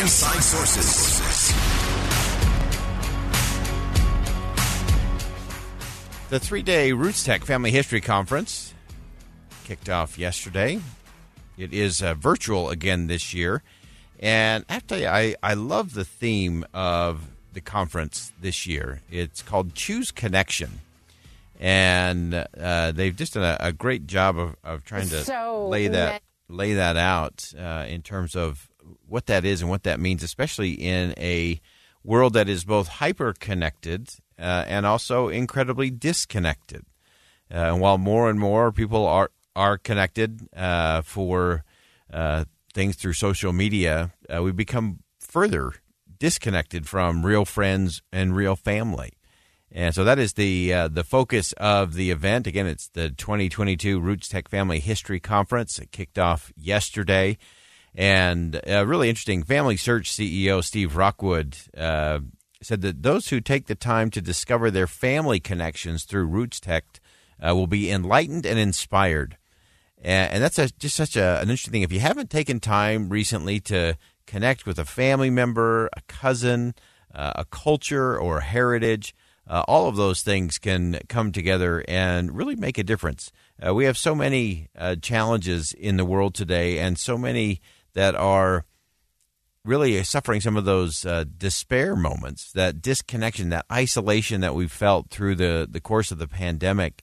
Inside Sources. The three day Roots Tech Family History Conference kicked off yesterday. It is uh, virtual again this year. And I have to tell you, I, I love the theme of the conference this year. It's called Choose Connection and uh, they've just done a, a, great job of, of trying to so lay that lay that out uh, in terms of what that is and what that means, especially in a world that is both hyper connected uh, and also incredibly disconnected. Uh, and while more and more people are are connected uh, for uh, things through social media, we become further disconnected from real friends and real family. And so that is the uh, the focus of the event. Again, it's the 2022 Roots Tech Family History Conference. It kicked off yesterday, and uh, really interesting. Family Search CEO Steve Rockwood uh, said that those who take the time to discover their family connections through Roots Tech uh, will be enlightened and inspired. And, and that's a, just such a, an interesting thing. If you haven't taken time recently to connect with a family member, a cousin, uh, a culture, or heritage uh, all of those things can come together and really make a difference. Uh, we have so many uh, challenges in the world today, and so many that are really suffering some of those uh, despair moments, that disconnection, that isolation that we've felt through the, the course of the pandemic.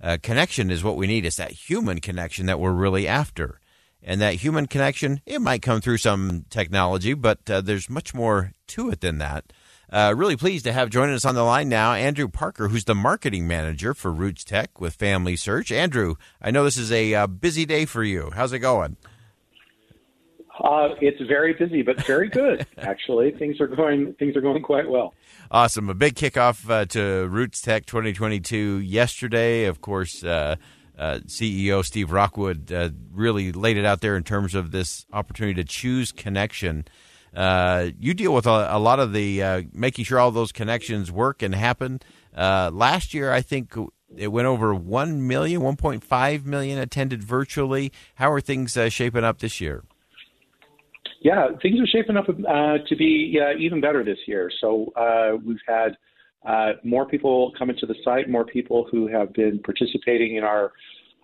Uh, connection is what we need. It's that human connection that we're really after. And that human connection, it might come through some technology, but uh, there's much more to it than that. Uh, really pleased to have joining us on the line now Andrew Parker, who's the marketing manager for Roots Tech with Family Search. Andrew, I know this is a uh, busy day for you. How's it going? Uh, it's very busy, but very good. Actually, things are going things are going quite well. Awesome! A big kickoff uh, to Roots Tech 2022 yesterday. Of course, uh, uh, CEO Steve Rockwood uh, really laid it out there in terms of this opportunity to choose connection. Uh, you deal with a, a lot of the uh, making sure all those connections work and happen. Uh, last year, I think it went over 1 million, 1.5 million attended virtually. How are things uh, shaping up this year? Yeah, things are shaping up uh, to be even better this year. So we've had more people coming to the site, more people who have been participating in our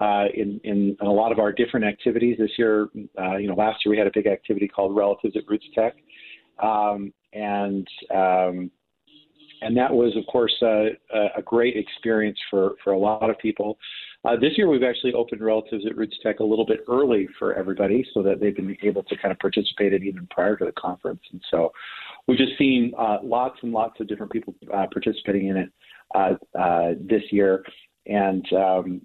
uh, in, in a lot of our different activities this year. Uh, you know, last year we had a big activity called Relatives at Roots Tech, um, and um, and that was, of course, uh, a great experience for for a lot of people. Uh, this year we've actually opened Relatives at Roots Tech a little bit early for everybody, so that they've been able to kind of participate in even prior to the conference, and so. We've just seen uh, lots and lots of different people uh, participating in it this year, and um,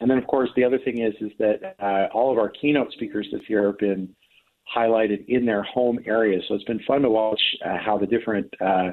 and then, of course, the other thing is is that uh, all of our keynote speakers this year have been highlighted in their home areas. So it's been fun to watch uh, how the different uh,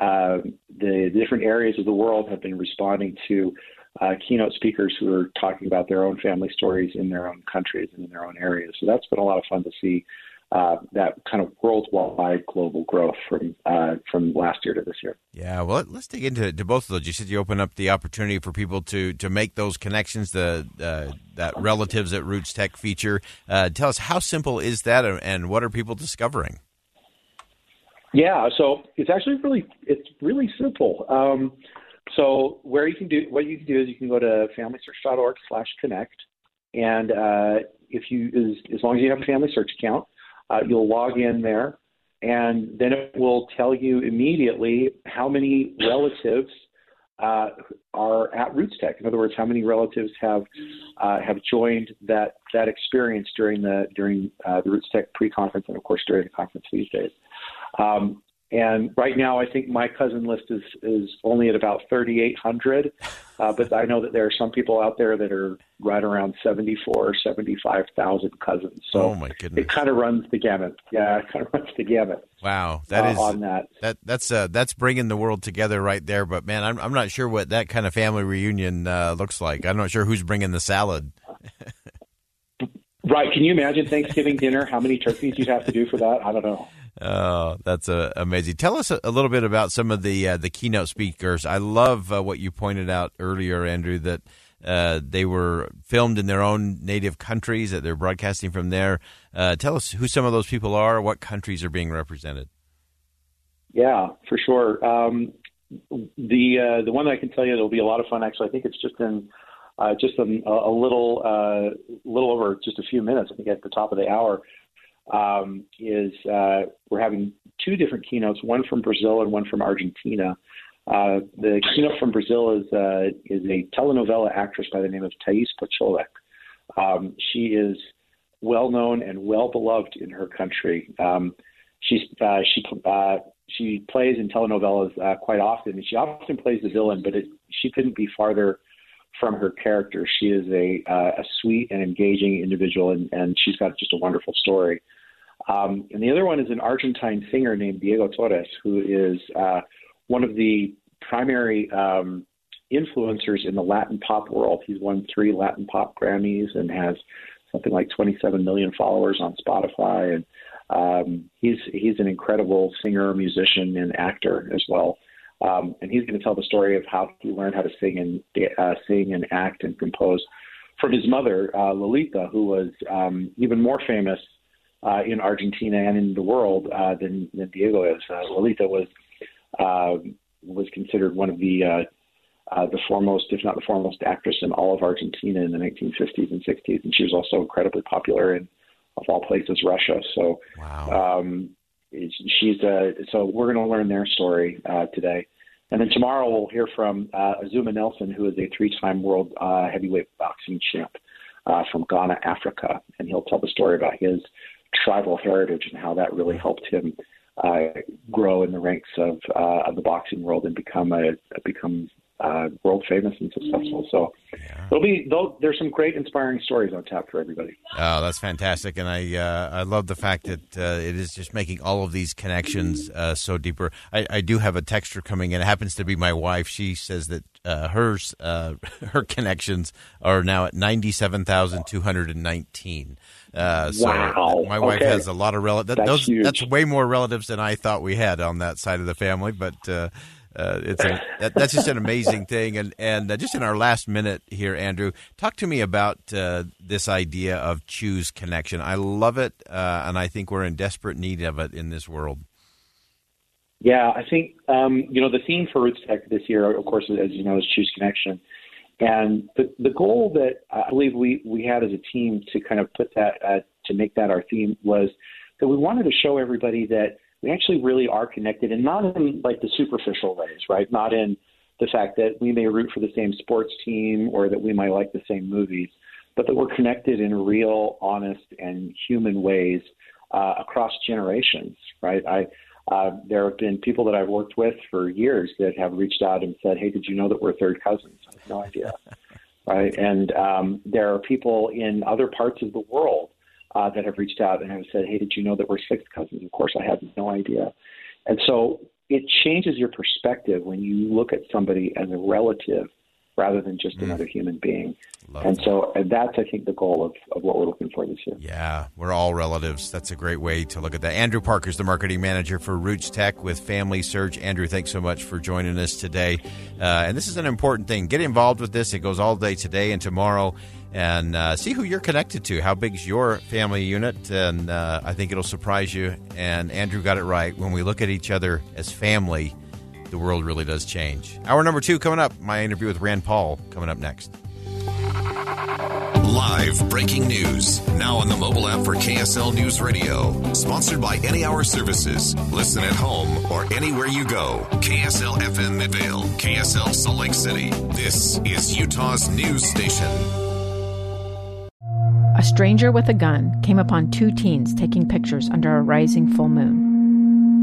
uh the different areas of the world have been responding to uh, keynote speakers who are talking about their own family stories in their own countries and in their own areas. So that's been a lot of fun to see uh, that kind of worldwide global growth from uh, from last year to this year. Yeah, well, let's dig into to both of those. You said you open up the opportunity for people to to make those connections. The uh, that relatives at Roots Tech feature. Uh, tell us how simple is that, and what are people discovering? Yeah, so it's actually really it's really simple. Um, so where you can do what you can do is you can go to familysearch.org/connect, and uh, if you as, as long as you have a Family Search account, uh, you'll log in there, and then it will tell you immediately how many relatives uh, are at Roots Tech. In other words, how many relatives have uh, have joined that that experience during the during uh, the Roots Tech pre-conference and of course during the conference these days. Um, and right now, I think my cousin list is is only at about 3,800. Uh, but I know that there are some people out there that are right around 74 or 75,000 cousins. So oh my goodness. it kind of runs the gamut. Yeah, it kind of runs the gamut. Wow, that uh, is on that. That that's uh, that's bringing the world together right there. But man, I'm I'm not sure what that kind of family reunion uh, looks like. I'm not sure who's bringing the salad. right? Can you imagine Thanksgiving dinner? How many turkeys you'd have to do for that? I don't know. Oh, that's uh, amazing. Tell us a, a, little bit about some of the uh, the keynote speakers. I love uh, what you pointed out earlier, Andrew, that uh, they were filmed in their own native countries, that they're broadcasting from there. Uh, tell us who some of those people are, what countries are being represented. Yeah, for sure. Um, the the one that I can tell you that'll be a lot of fun. Actually, I think it's just in just a, a little little over just a few minutes. I think at the top of the hour um, is uh, we're having two different keynotes, one from Brazil and one from Argentina. Uh, the keynote from Brazil is uh, is a telenovela actress by the name of Thais Pacholek. Um, she is well known and well beloved in her country. Um, she's uh, she uh, she plays in telenovelas uh, quite often, and she often plays the villain. But it, she couldn't be farther from her character. She is a uh, a sweet and engaging individual, and, and she's got just a wonderful story. Um, and the other one is an Argentine singer named Diego Torres, who is uh, one of the primary um, influencers in the Latin pop world. He's won three Latin pop Grammys and has something like 27 million followers on Spotify. And um, he's he's an incredible singer, musician, and actor as well. Um, and he's going to tell the story of how he learned how to sing and uh, sing and act and compose from his mother, uh, Lolita, who was um, even more famous uh, in Argentina and in the world uh, than, than Diego is. Uh, Lolita was uh, was considered one of the uh, uh, the foremost, if not the foremost, actress in all of Argentina in the 1950s and 60s, and she was also incredibly popular in, of all places, Russia. So, wow. um, she's uh, so we're going to learn their story uh, today. And then tomorrow we'll hear from uh, Azumah Nelson, who is a three-time world uh, heavyweight boxing champ uh, from Ghana, Africa, and he'll tell the story about his tribal heritage and how that really helped him uh, grow in the ranks of uh, of the boxing world and become a become uh, world famous and successful. So yeah. there'll be there's some great inspiring stories on tap for everybody. Oh, that's fantastic, and I uh, I love the fact that uh, it is just making all of these connections uh, so deeper. I, I do have a texture coming in. It happens to be my wife. She says that uh, hers uh, her connections are now at ninety seven thousand two hundred and nineteen. Uh, so wow. my wife okay. has a lot of relatives. That's, those, that's way more relatives than I thought we had on that side of the family. But uh, uh, it's a, that, that's just an amazing thing. And and uh, just in our last minute here, Andrew, talk to me about uh, this idea of choose connection. I love it, uh, and I think we're in desperate need of it in this world. Yeah, I think um, you know the theme for Roots Tech this year, of course, as you know, is choose connection. And the, the goal that I believe we, we had as a team to kind of put that, uh, to make that our theme was that we wanted to show everybody that we actually really are connected and not in like the superficial ways, right? Not in the fact that we may root for the same sports team or that we might like the same movies, but that we're connected in real, honest, and human ways uh, across generations, right? I, uh, there have been people that I've worked with for years that have reached out and said, "Hey, did you know that we're third cousins?" I have no idea, right? And um, there are people in other parts of the world uh, that have reached out and have said, "Hey, did you know that we're sixth cousins?" Of course, I had no idea, and so it changes your perspective when you look at somebody as a relative rather than just mm. another human being. Love and so and that's, I think, the goal of, of what we're looking for this year. Yeah, we're all relatives. That's a great way to look at that. Andrew Parker is the marketing manager for Roots Tech with Family Search. Andrew, thanks so much for joining us today. Uh, and this is an important thing. Get involved with this. It goes all day today and tomorrow. And uh, see who you're connected to. How big's your family unit? And uh, I think it'll surprise you. And Andrew got it right. When we look at each other as family, the world really does change. Hour number two coming up. My interview with Rand Paul coming up next. Live breaking news. Now on the mobile app for KSL News Radio. Sponsored by Any Hour Services. Listen at home or anywhere you go. KSL FM Midvale. KSL Salt Lake City. This is Utah's news station. A stranger with a gun came upon two teens taking pictures under a rising full moon.